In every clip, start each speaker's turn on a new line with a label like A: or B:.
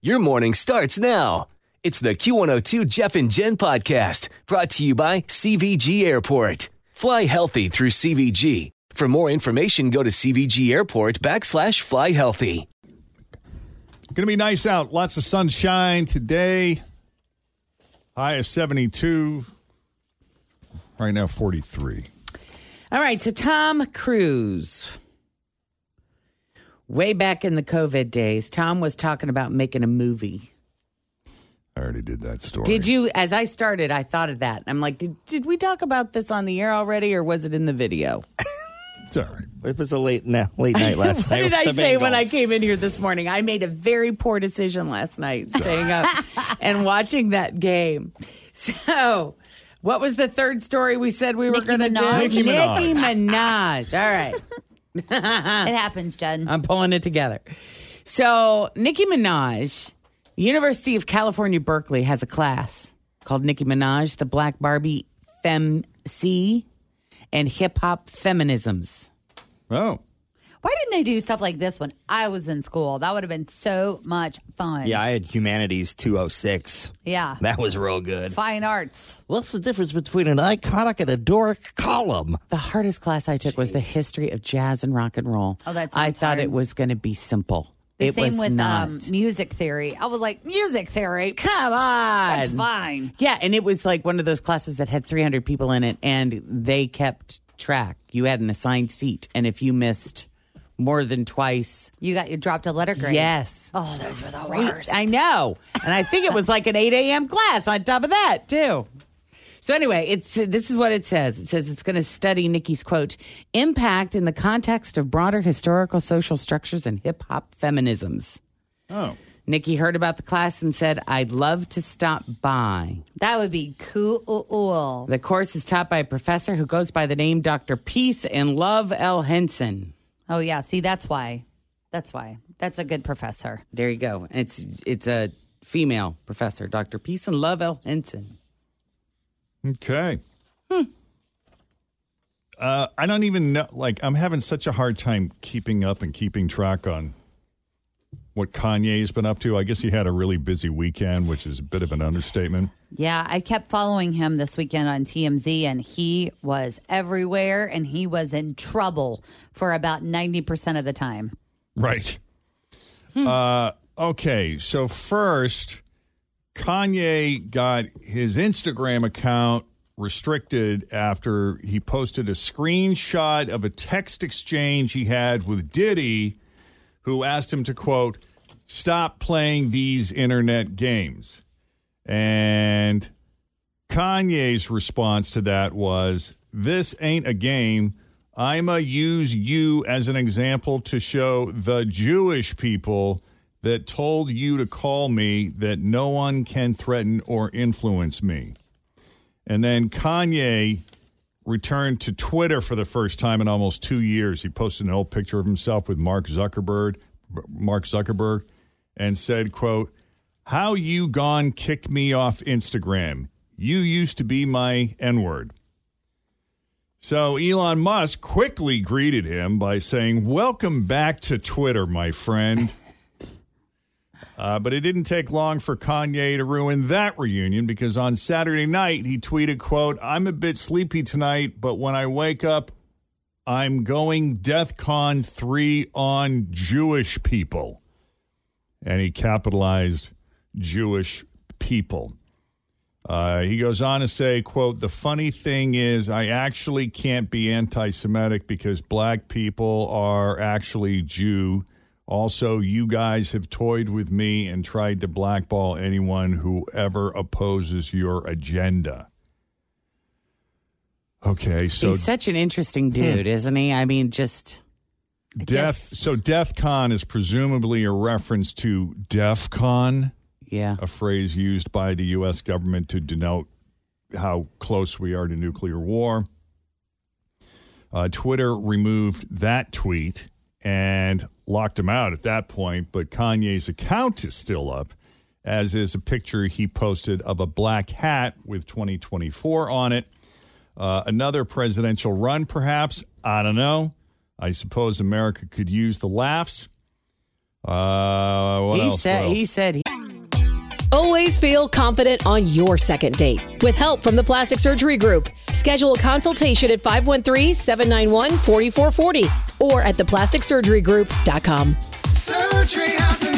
A: Your morning starts now. It's the Q102 Jeff and Jen podcast brought to you by CVG Airport. Fly healthy through CVG. For more information, go to CVG Airport backslash fly healthy.
B: Going to be nice out. Lots of sunshine today. High of 72. Right now, 43.
C: All right, so Tom Cruise. Way back in the COVID days, Tom was talking about making a movie.
B: I already did that story.
C: Did you? As I started, I thought of that. I'm like, did, did we talk about this on the air already, or was it in the video?
B: It's all right.
D: It was a late na- late night last
C: what
D: night.
C: What
D: did
C: I
D: the
C: say when I came in here this morning? I made a very poor decision last night, staying up and watching that game. So, what was the third story we said we were going to do?
B: Nicki Minaj.
C: Nicki Minaj. All right.
E: It happens, Jen.
C: I'm pulling it together. So, Nicki Minaj, University of California, Berkeley has a class called Nicki Minaj, the Black Barbie Fem C and Hip Hop Feminisms.
B: Oh.
E: Why didn't they do stuff like this when I was in school? That would have been so much fun.
D: Yeah, I had Humanities 206.
E: Yeah.
D: That was real good.
E: Fine arts.
D: What's the difference between an Ionic and a Doric column?
C: The hardest class I took was the history of jazz and rock and roll.
E: Oh, that
C: I thought
E: hard.
C: it was going to be simple.
E: The
C: it
E: same
C: was
E: with
C: not.
E: Um, music theory. I was like, music theory?
C: Come on.
E: That's fine.
C: Yeah, and it was like one of those classes that had 300 people in it, and they kept track. You had an assigned seat, and if you missed more than twice,
E: You got you dropped a letter grade.
C: yes.
E: Oh, those were the worst.
C: I know. And I think it was like an 8 a.m. class on top of that, too. So anyway, it's this is what it says. It says it's going to study Nicki's quote impact in the context of broader historical social structures and hip hop feminisms.
B: Oh.
C: Nicki heard about the class and said, "I'd love to stop by."
E: that would be cool.
C: The course is taught by a professor who goes by the name Dr. Peace and Love L. Henson.
E: Oh yeah. See, that's why. That's why. That's a good professor.
C: There you go. It's it's a female professor, Dr. Peace and Love L. Henson.
B: Okay. Uh, I don't even know. Like, I'm having such a hard time keeping up and keeping track on what Kanye's been up to. I guess he had a really busy weekend, which is a bit of an understatement.
E: Yeah, I kept following him this weekend on TMZ, and he was everywhere, and he was in trouble for about ninety percent of the time.
B: Right. Uh, okay. So, first, Kanye got his Instagram account restricted after he posted a screenshot of a text exchange he had with Diddy, who asked him to, quote, stop playing these internet games. And Kanye's response to that was, This ain't a game. I'ma use you as an example to show the Jewish people that told you to call me that no one can threaten or influence me. And then Kanye returned to Twitter for the first time in almost two years. He posted an old picture of himself with Mark Zuckerberg, Mark Zuckerberg, and said, "quote How you gone kick me off Instagram? You used to be my N word." So Elon Musk quickly greeted him by saying, "Welcome back to Twitter, my friend." Uh, but it didn't take long for Kanye to ruin that reunion because on Saturday night he tweeted, quote, I'm a bit sleepy tonight, but when I wake up, I'm going DEF CON 3 on Jewish people. And he capitalized Jewish people. Uh, he goes on to say, quote, the funny thing is I actually can't be anti-Semitic because black people are actually Jew. Also, you guys have toyed with me and tried to blackball anyone who ever opposes your agenda. Okay, so
C: He's such an interesting dude, isn't he? I mean, just
B: death. So DEF CON is presumably a reference to DEF CON,
C: yeah.
B: a phrase used by the U.S. government to denote how close we are to nuclear war. Uh, Twitter removed that tweet and locked him out at that point, but Kanye's account is still up, as is a picture he posted of a black hat with 2024 on it. Uh, another presidential run, perhaps. I don't know. I suppose America could use the laughs. Uh, what
C: he
B: else?
C: said.
B: What else?
C: He said. He,
F: Always feel confident on your second date. With help from the Plastic Surgery Group, schedule a consultation at 513-791-4440 or at theplasticsurgerygroup.com.
G: Surgery has an art.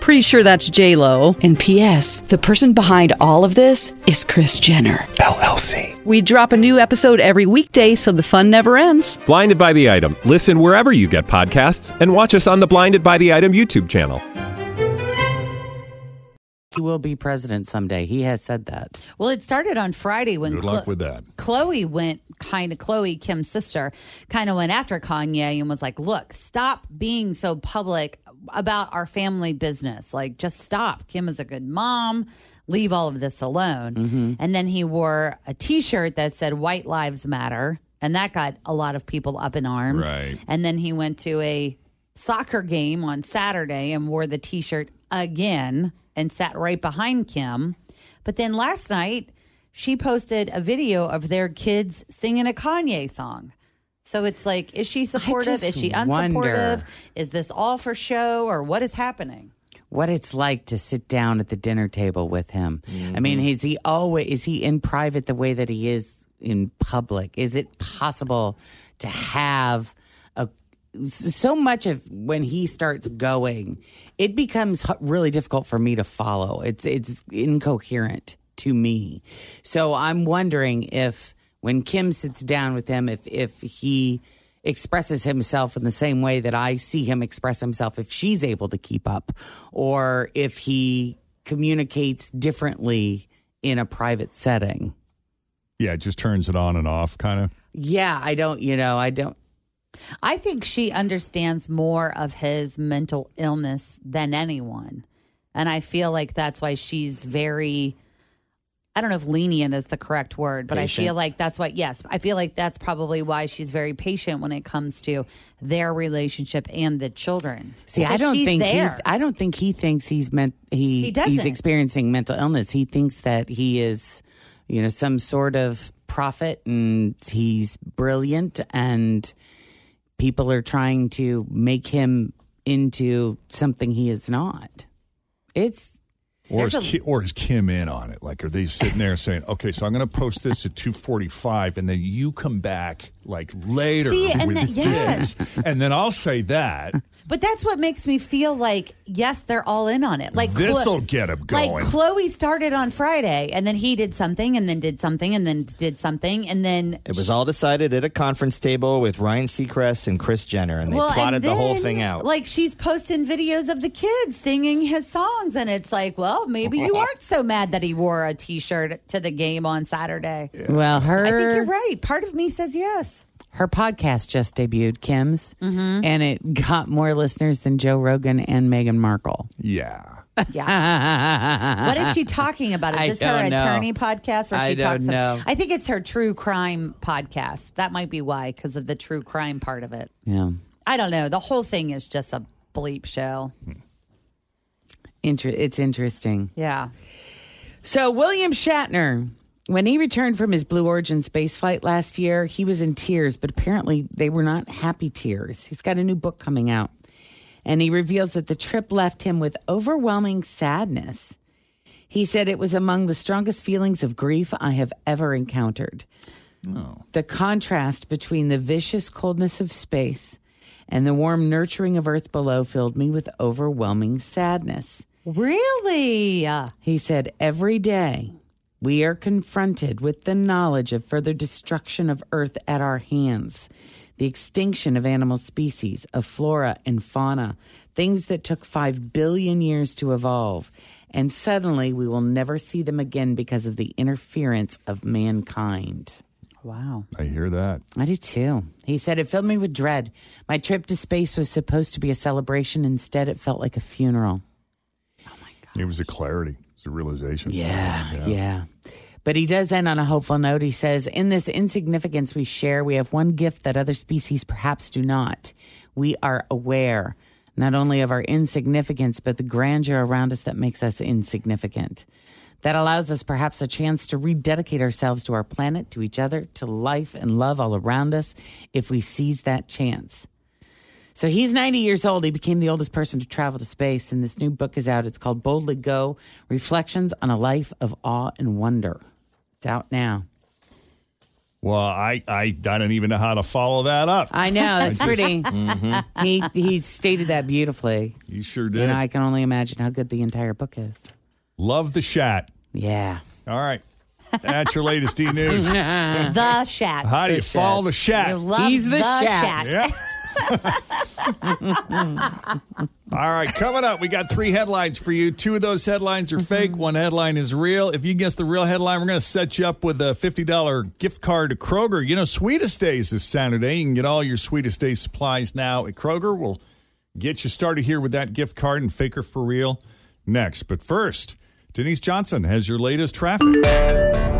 H: Pretty sure that's J Lo.
F: And P.S. The person behind all of this is Kris Jenner.
I: LLC.
H: We drop a new episode every weekday, so the fun never ends.
I: Blinded by the item. Listen wherever you get podcasts, and watch us on the Blinded by the Item YouTube channel.
C: he will be president someday. He has said that.
E: Well, it started on Friday when
B: Good
E: Chlo-
B: luck with that.
E: Khloé went kind of Khloé Kim's sister kind of went after Kanye and was like, "Look, stop being so public about our family business. Like just stop. Kim is a good mom. Leave all of this alone." Mm-hmm. And then he wore a t-shirt that said "White Lives Matter." And that got a lot of people up in arms.
B: Right.
E: And then he went to a soccer game on Saturday and wore the t shirt again and sat right behind Kim. But then last night, she posted a video of their kids singing a Kanye song. So it's like, is she supportive? Is she
C: wonder.
E: unsupportive? Is this all for show or what is happening?
C: What it's like to sit down at the dinner table with him. I mean, mm-hmm. is he always is he in private the way that he is in public? Is it possible to have a so much of when he starts going, it becomes really difficult for me to follow. It's it's incoherent to me. So I'm wondering if when Kim sits down with him, if if he expresses himself in the same way that I see him express himself, if she's able to keep up, or if he communicates differently in a private setting.
B: Yeah, it just turns it on and off, kind of.
C: Yeah, I don't, you know, I don't.
E: I think she understands more of his mental illness than anyone. And I feel like that's why she's very I don't know if lenient is the correct word, but I feel like that's why yes, I feel like that's probably why she's very patient when it comes to their relationship and the children.
C: See, I don't think he. I don't think he thinks he's meant he,
E: He doesn't.
C: he's experiencing mental illness. He thinks that he is, you know, some sort of prophet and he's brilliant and people are trying to make him into something he is not. It's
B: Or is,
E: a-
B: Ki- or is Kim in on it? Like, are they sitting there saying, "Okay, so I'm going to post this at 2:45, and then you come back like later
E: See, and
B: with
E: then- yes.
B: this, and then I'll say that."
E: But that's what makes me feel like yes, they're all in on it. Like
B: This'll get 'em going.
E: Like Khloé started on Friday, and then he did something, and then did something, and then did something, and then
J: It was all decided at a conference table with Ryan Seacrest and Kris Jenner, and they
E: Well,
J: plotted
E: and
J: the whole thing out.
E: Like she's posting videos of the kids singing his songs, and it's like, well, maybe you aren't so mad that he wore a T-shirt to the game on Saturday.
C: well, her
E: I think you're right. Part of me says yes.
C: Her podcast just debuted, Kim's,
E: Mm-hmm.
C: and it got more listeners than Joe Rogan and Meghan Markle.
B: Yeah,
E: Yeah. what is she talking about? Is
C: I
E: this her
C: don't know.
E: attorney podcast where
C: I
E: she
C: don't
E: talks?
C: know.
E: I think it's her true crime podcast. That might be why, because of the true crime part of it.
C: Yeah.
E: I don't know. The whole thing is just a bleep show.
C: Inter- it's interesting.
E: Yeah.
C: So, William Shatner, when he returned from his Blue Origin spaceflight last year, he was in tears, but apparently they were not happy tears. He's got a new book coming out. And he reveals that the trip left him with overwhelming sadness. He said it was among the strongest feelings of grief I have ever encountered. Oh. The contrast between the vicious coldness of space and the warm nurturing of earth below filled me with overwhelming sadness.
E: Really?
C: He said, Every day we are confronted with the knowledge of further destruction of earth at our hands, the extinction of animal species, of flora and fauna, things that took five billion years to evolve. And suddenly we will never see them again because of the interference of mankind.
E: Wow.
B: I hear that.
C: I do too. He said it filled me with dread. My trip to space was supposed to be a celebration. Instead, it felt like a funeral. Oh my God.
B: It was a clarity. It was a realization.
C: Yeah, yeah. But he does end on a hopeful note. He says, In this insignificance we share, we have one gift that other species perhaps do not. We are aware not only of our insignificance, but the grandeur around us that makes us insignificant. That allows us perhaps a chance to rededicate ourselves to our planet, to each other, to life and love all around us if we seize that chance. So he's 90 years old. He became the oldest person to travel to space, and this new book is out. It's called Boldly Go Reflections on a Life of Awe and Wonder. It's out now.
B: Well, I, I, I don't even know how to follow that up.
C: I know, that's
B: I just-
C: pretty.
B: Mhm.
C: He, he stated that beautifully.
B: You sure did.
C: And I can only imagine how good the entire book is.
B: Love the chat.
C: Yeah.
B: All right. That's your latest E News.
E: the Shat.
B: How do you follow the Shat?
E: You love
C: He's the
E: Shat.
C: Shat.
B: All right, coming up, we got three headlines for you. Two of those headlines are fake. Mm-hmm. One headline is real. If you guess the real headline, we're going to set you up with a $50 gift card to Kroger. You know, Sweetest Days this Saturday. You can get all your Sweetest Days supplies now at Kroger. We'll get you started here with that gift card and Faker for Real next. But first, Denise Johnson has your latest traffic.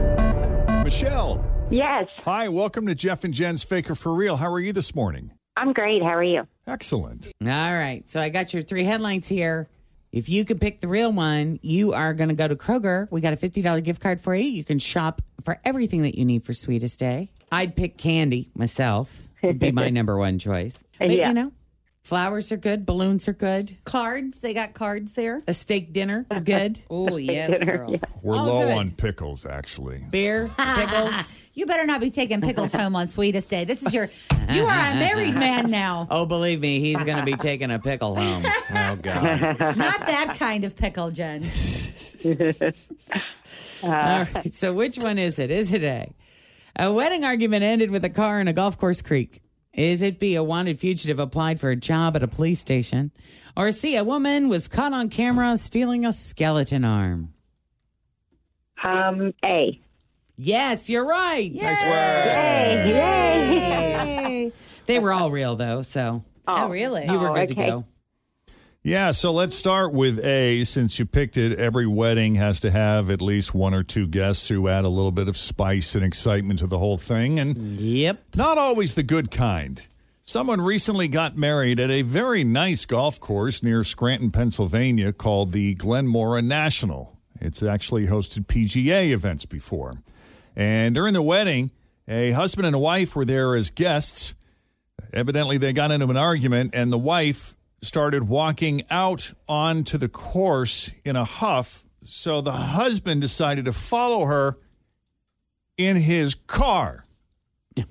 B: Michelle.
K: Yes,
B: Hi, welcome to Jeff and Jen's Faker for Real. How are you this morning?
K: I'm great. How are you?
B: Excellent.
C: All right. So I got your three headlines here. If you could pick the real one, you are going to go to Kroger. We got a $50 gift card for you. You can shop for everything that you need for Sweetest Day. I'd pick candy myself. Would be my number one choice. But,
E: Yeah.
C: you know, flowers are good, balloons are good.
E: Cards. They got cards there.
C: A steak dinner, good.
E: Oh, yes, girl.
B: We're
C: Oh,
B: low
C: good.
B: on pickles, actually.
C: Beer, pickles.
E: you better not be taking pickles home on Sweetest Day. This is your, you are a married man now.
C: Oh, believe me, he's going to be taking a pickle home. Oh, God.
E: Not that kind of pickle, Jen.
C: All right. So, which one is it? Is it A? A wedding argument ended with a car in a golf course creek. Is it B? A wanted fugitive applied for a job at a police station? Or C? A woman was caught on camera stealing a skeleton arm?
K: Um, A.
C: Yes, you're right.
K: Nice work. Yay. Yay.
C: They were all real, though. So,
E: Oh, really?
C: you were
K: Oh,
C: good to
K: okay.
C: go.
B: Yeah, so let's start with A. Since you picked it, every wedding has to have at least one or two guests who add a little bit of spice and excitement to the whole thing. And
C: yep,
B: not always the good kind. Someone recently got married at a very nice golf course near Scranton, Pennsylvania called the Glenmaura National. It's actually hosted PGA events before. And during the wedding, a husband and a wife were there as guests. Evidently, they got into an argument, and the wife started walking out onto the course in a huff. So the husband decided to follow her in his car. Oh,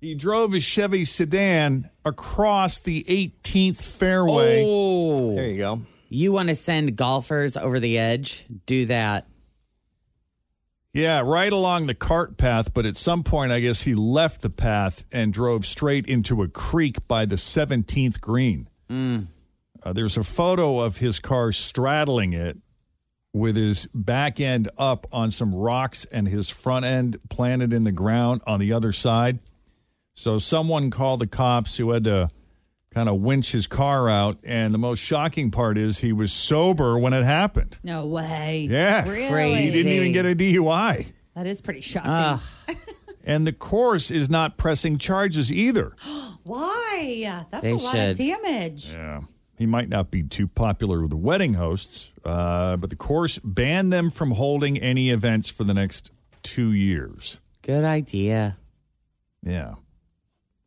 B: he drove his Chevy sedan across the 18th fairway.
C: Oh.
J: There you go.
C: You want to send golfers over the edge? Do that.
B: Yeah, right along the cart path, but at some point, I guess he left the path and drove straight into a creek by the 17th green.
C: Mm.
B: Uh, there's a photo of his car straddling it with his back end up on some rocks and his front end planted in the ground on the other side. So someone called the cops who had to kind of winch his car out. And the most shocking part is he was sober when it happened.
E: No way.
B: Yeah.
E: Really?
B: He didn't even get a DUI.
E: That is pretty shocking.
B: And the course is not pressing charges either.
E: Why? That's
B: They
E: a lot
B: should.
E: of damage.
B: Yeah. He might not be too popular with the wedding hosts, uh, but the course banned them from holding any events for the next two years.
C: Good idea.
B: Yeah.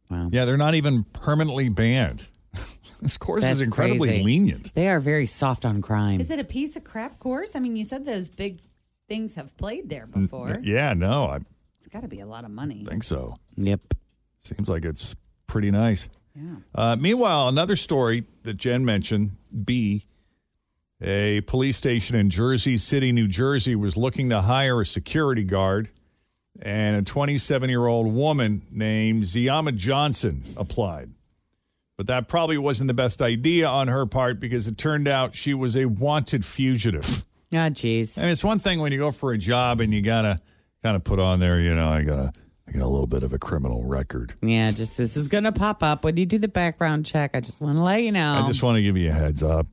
C: Wow.
B: Yeah, they're not even permanently banned. this course
C: That's
B: is incredibly
C: crazy.
B: lenient.
C: They are very soft on crime.
E: Is it a piece of crap course? I mean, you said those big things have played there before.
B: Yeah, no, I
E: It's got to be a lot of money.
B: think so.
C: Yep.
B: Seems like it's pretty nice. Uh, meanwhile, another story that Jen mentioned B, a police station in Jersey City, New Jersey, was looking to hire a security guard, and a 27 year old woman named Ziama Johnson applied. But that probably wasn't the best idea on her part because it turned out she was a wanted fugitive.
C: Oh, jeez.
B: I mean, it's one thing when you go for a job and you gotta kind of put on there, you know, I gotta, I got a little bit of a criminal record.
C: Yeah, just this is going to pop up when you do the background check. I just want to let you know.
B: I just want to give you a heads up.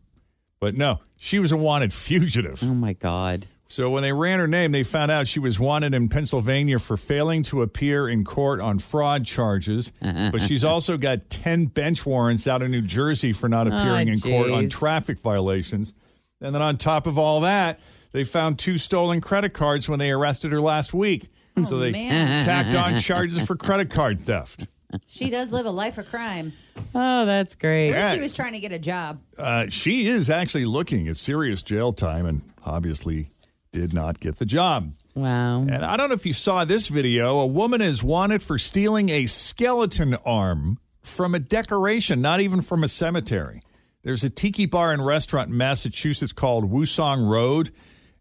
B: But no, she was a wanted fugitive.
C: Oh my God.
B: So when they ran her name, they found out she was wanted in Pennsylvania for failing to appear in court on fraud charges. Uh-uh. but she's also got 10 bench warrants out of New Jersey for not
C: Oh,
B: appearing in court on traffic violations. And then on top of all that, they found two stolen credit cards when they arrested her last week. so they
E: man.
B: tacked on charges for credit card theft.
E: She does live a life of crime.
C: Oh, that's great.
B: Yeah.
E: she was trying to get a job.
B: Uh, she is actually looking at serious jail time and obviously did not get the job.
C: Wow.
B: And I don't know if you saw this video. A woman is wanted for stealing a skeleton arm from a decoration, not even from a cemetery. There's a tiki bar and restaurant in Massachusetts called Wusong Road,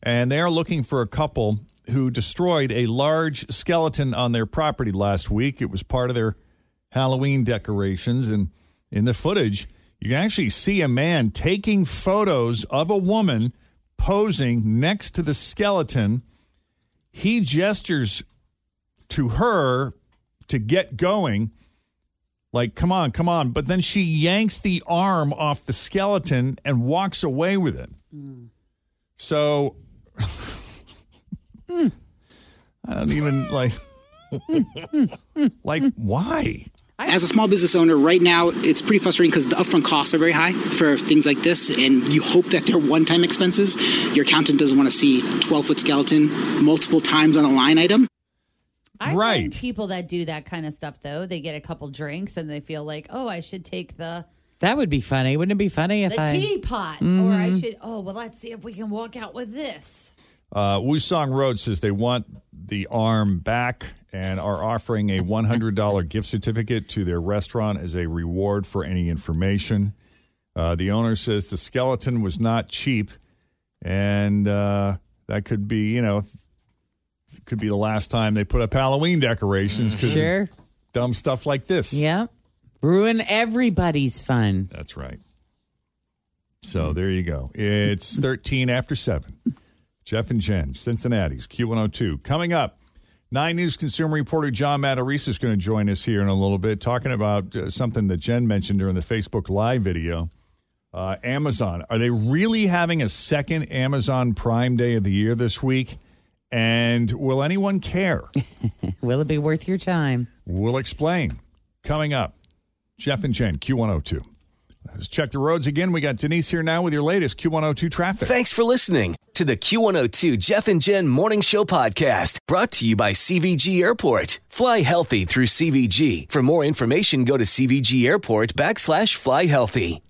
B: and they are looking for a couple who destroyed a large skeleton on their property last week. It was part of their Halloween decorations. And in the footage, you can actually see a man taking photos of a woman posing next to the skeleton. He gestures to her to get going, like, come on, come on. But then she yanks the arm off the skeleton and walks away with it. Mm. So I don't even like, like, why?
L: As a small business owner, right now it's pretty frustrating because the upfront costs are very high for things like this, and you hope that they're one-time expenses. Your accountant doesn't want to see 12-foot skeleton multiple times on a line item.
E: I've
B: Right.
E: people that do that kind of stuff though. They get a couple drinks and they feel like, oh, I should take the
C: That would be funny. Wouldn't it be funny if
E: the
C: I?
E: teapot, or I should. Oh, well, let's see if we can walk out with this.
B: Uh, Wusong Road says they want the arm back and are offering a $100 gift certificate to their restaurant as a reward for any information. Uh, the owner says the skeleton was not cheap, and uh, that could be, you know, could be the last time they put up Halloween decorations because
C: Sure.
B: dumb stuff like this.
C: Yeah. Ruin everybody's fun.
B: That's right. So there you go. It's 13 after 7. Jeff and Jen, Cincinnati's Q102. Coming up, Nine News consumer reporter John Matarese is going to join us here in a little bit, talking about uh, something that Jen mentioned during the Facebook Live video. Uh, Amazon. Are they really having a second Amazon Prime Day of the year this week? And will anyone care?
C: Will it be worth your time?
B: We'll explain. Coming up, Jeff and Jen, Q102. Let's check the roads again. We got Denise here now with your latest Q102 traffic.
A: Thanks for listening to the Q102 Jeff and Jen Morning Show podcast brought to you by CVG Airport. Fly healthy through CVG. For more information, go to CVG Airport backslash fly healthy.